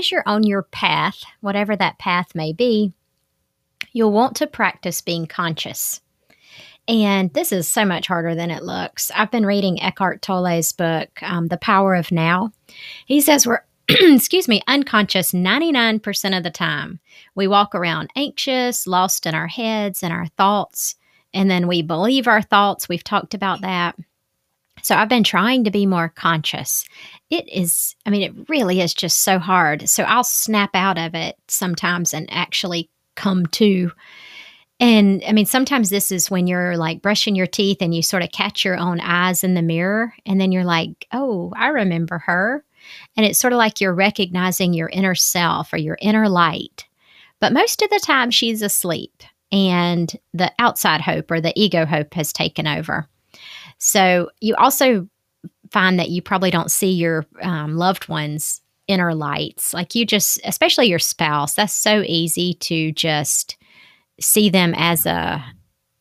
As you're on your path, whatever that path may be, you'll want to practice being conscious. And this is so much harder than it looks. I've been reading Eckhart Tolle's book, um, The Power of Now. He says we're, excuse me, unconscious 99% of the time. We walk around anxious, lost in our heads and our thoughts, and then we believe our thoughts. We've talked about that. So I've been trying to be more conscious. It is, I mean, it really is just so hard. So I'll snap out of it sometimes and actually come to. And I mean, sometimes this is when you're like brushing your teeth and you sort of catch your own eyes in the mirror. And then you're like, oh, I remember her. And it's sort of like you're recognizing your inner self or your inner light. But most of the time, she's asleep and the outside hope or the ego hope has taken over. So you also find that you probably don't see your um, loved ones inner lights. Like you just, especially your spouse, that's so easy to just see them as a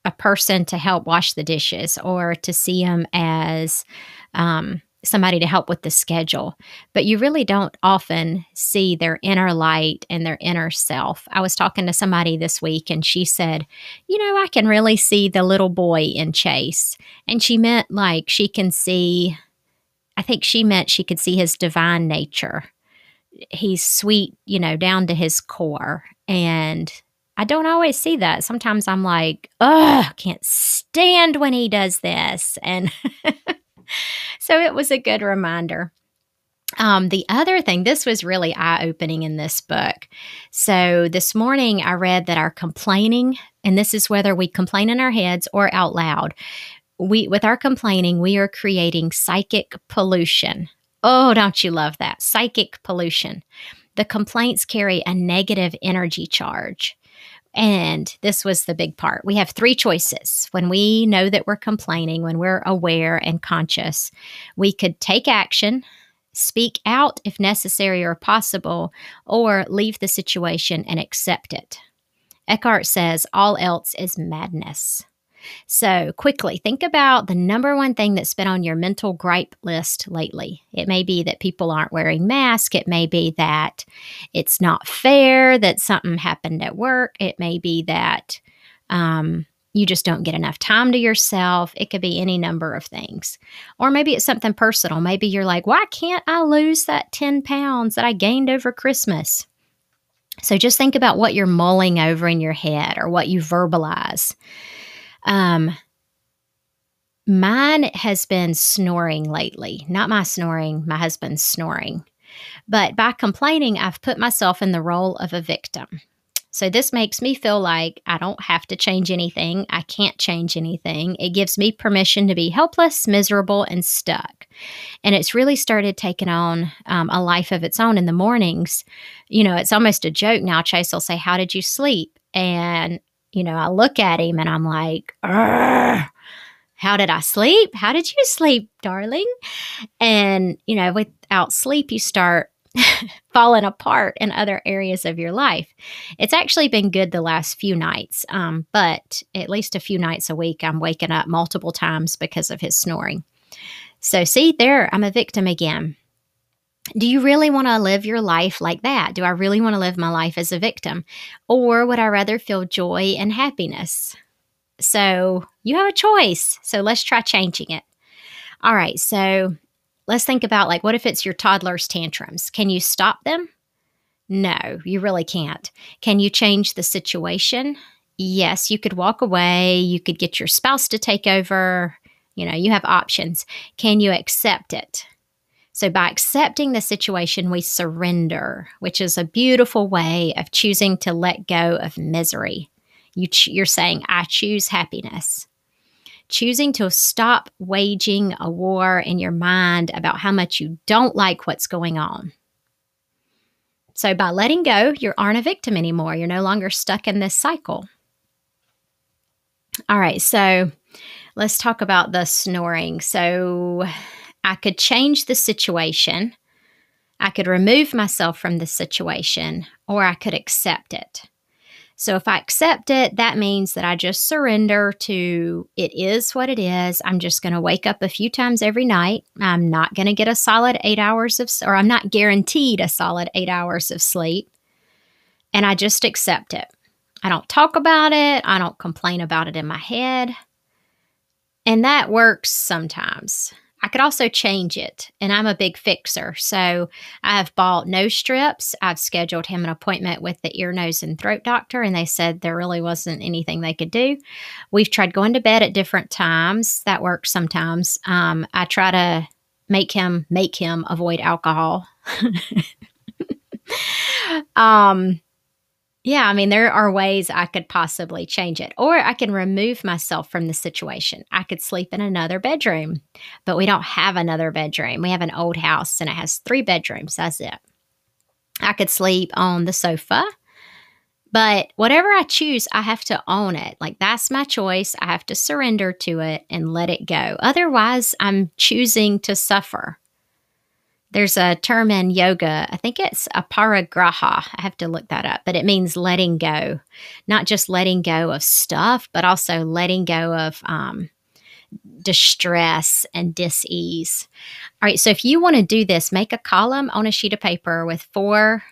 a person to help wash the dishes or to see them as um, somebody to help with the schedule. But you really don't often see their inner light and their inner self. I was talking to somebody this week and she said, You know, I can really see the little boy in Chase. And she meant like she can see, I think she meant she could see his divine nature he's sweet, you know, down to his core. And I don't always see that. Sometimes I'm like, I can't stand when he does this. And so it was a good reminder. Um, the other thing, this was really eye opening in this book. So this morning I read that our complaining, and this is whether we complain in our heads or out loud, we with our complaining, we are creating psychic pollution. Oh, don't you love that? Psychic pollution. The complaints carry a negative energy charge. And this was the big part. We have three choices. When we know that we're complaining, when we're aware and conscious, we could take action, speak out if necessary or possible, or leave the situation and accept it. Eckhart says all else is madness. So, quickly think about the number one thing that's been on your mental gripe list lately. It may be that people aren't wearing masks. It may be that it's not fair that something happened at work. It may be that um, you just don't get enough time to yourself. It could be any number of things. Or maybe it's something personal. Maybe you're like, why can't I lose that 10 pounds that I gained over Christmas? So just think about what you're mulling over in your head or what you verbalize. Um, mine has been snoring lately. Not my snoring, my husband's snoring. But by complaining, I've put myself in the role of a victim. So this makes me feel like I don't have to change anything. I can't change anything. It gives me permission to be helpless, miserable, and stuck. And it's really started taking on um, a life of its own in the mornings. You know, it's almost a joke now. Chase will say, How did you sleep? And you know, I look at him and I'm like, how did I sleep? How did you sleep, darling? And, you know, without sleep, you start falling apart in other areas of your life. It's actually been good the last few nights, um, but at least a few nights a week, I'm waking up multiple times because of his snoring. So, see, there, I'm a victim again do you really want to live your life like that? Do I really want to live my life as a victim? Or would I rather feel joy and happiness? So you have a choice. So let's try changing it. All right. So let's think about like, what if it's your toddler's tantrums? Can you stop them? No, you really can't. Can you change the situation? Yes, you could walk away, you could get your spouse to take over. You know, you have options. Can you accept it? So, by accepting the situation, we surrender, which is a beautiful way of choosing to let go of misery. You ch- you're saying, I choose happiness. Choosing to stop waging a war in your mind about how much you don't like what's going on. So, by letting go, you aren't a victim anymore. You're no longer stuck in this cycle. All right, so let's talk about the snoring. So, I could change the situation, I could remove myself from the situation, or I could accept it. So if I accept it, that means that I just surrender to it is what it is. I'm just going to wake up a few times every night. I'm not going to get a solid eight hours of, or I'm not guaranteed a solid eight hours of sleep. And I just accept it. I don't talk about it. I don't complain about it in my head. And that works sometimes. I could also change it, and I'm a big fixer. So I have bought nose strips. I've scheduled him an appointment with the ear, nose, and throat doctor, and they said there really wasn't anything they could do. We've tried going to bed at different times. That works sometimes. Um, I try to make him make him avoid alcohol. um, yeah, I mean, there are ways I could possibly change it, or I can remove myself from the situation. I could sleep in another bedroom, but we don't have another bedroom. We have an old house and it has three bedrooms. That's it. I could sleep on the sofa, but whatever I choose, I have to own it. Like, that's my choice. I have to surrender to it and let it go. Otherwise, I'm choosing to suffer. There's a term in yoga, I think it's aparigraha. I have to look that up, but it means letting go, not just letting go of stuff, but also letting go of um, distress and dis-ease. All right, so if you want to do this, make a column on a sheet of paper with four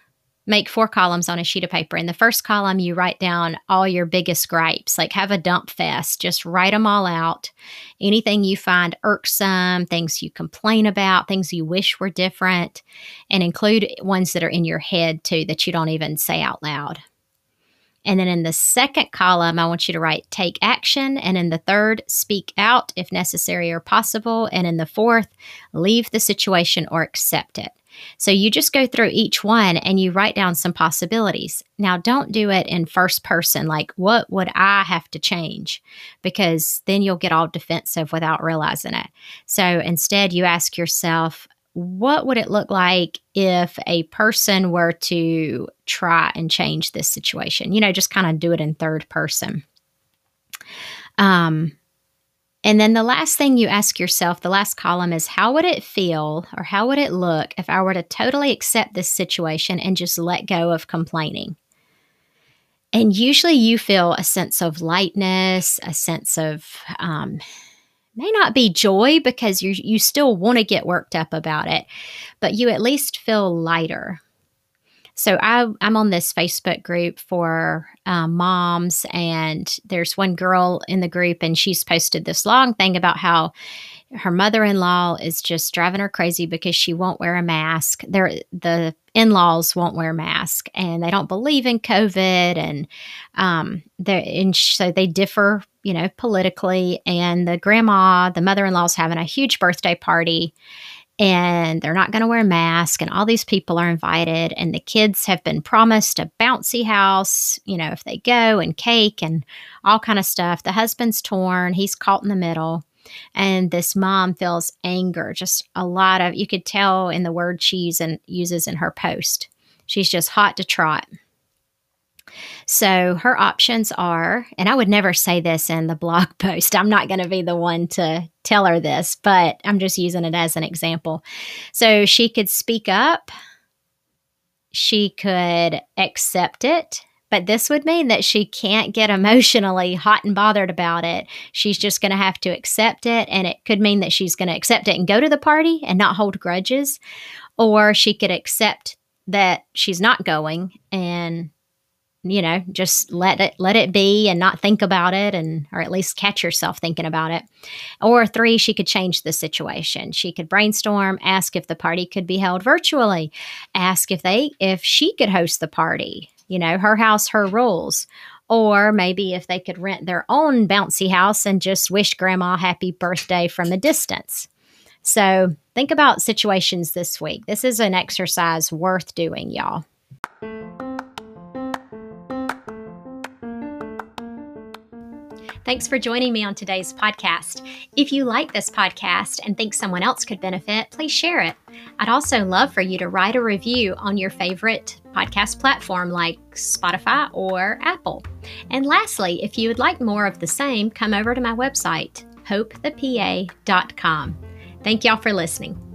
make four columns on a sheet of paper. In the first column, you write down all your biggest gripes, like have a dump fest. Just write them all out. Anything you find irksome, things you complain about, things you wish were different, and include ones that are in your head too that you don't even say out loud. And then in the second column, I want you to write take action. And in the third, speak out if necessary or possible. And in the fourth, leave the situation or accept it. So you just go through each one and you write down some possibilities. Now, don't do it in first person, like, what would I have to change? Because then you'll get all defensive without realizing it. So instead, you ask yourself, what would it look like if a person were to try and change this situation? You know, just kind of do it in third person. Um, and then the last thing you ask yourself, the last column is how would it feel or how would it look if I were to totally accept this situation and just let go of complaining? And usually you feel a sense of lightness, a sense of, um, may not be joy because you you still want to get worked up about it, but you at least feel lighter. So I, I'm on this Facebook group for um, moms, and there's one girl in the group, and she's posted this long thing about how her mother-in-law is just driving her crazy because she won't wear a mask. They're, the in-laws won't wear a mask, and they don't believe in COVID, and um, and so they differ, you know, politically. And the grandma, the mother-in-law's having a huge birthday party, and they're not going to wear a mask and all these people are invited and the kids have been promised a bouncy house you know if they go and cake and all kind of stuff. The husband's torn he's caught in the middle and this mom feels anger just a lot of you could tell in the word she uses in her post. She's just hot to trot so her options are, and I would never say this in the blog post. I'm not going to be the one to tell her this, but I'm just using it as an example. So she could speak up, she could accept it. But this would mean that she can't get emotionally hot and bothered about it. She's just going to have to accept it. And it could mean that she's going to accept it and go to the party and not hold grudges. Or she could accept that she's not going and you know, just let it let it be and not think about it and or at least catch yourself thinking about it. Or three, she could change the situation. She could brainstorm, ask if the party could be held virtually, ask if they if she could host the party, you know, her house, her rules. Or maybe if they could rent their own bouncy house and just wish grandma happy birthday from a distance. So think about situations this week. This is an exercise worth doing, y'all. Thanks for joining me on today's podcast. If you like this podcast and think someone else could benefit, please share it. I'd also love for you to write a review on your favorite podcast platform like Spotify or Apple. And lastly, if you would like more of the same, come over to my website, hopethepa.com. Thank y'all for listening.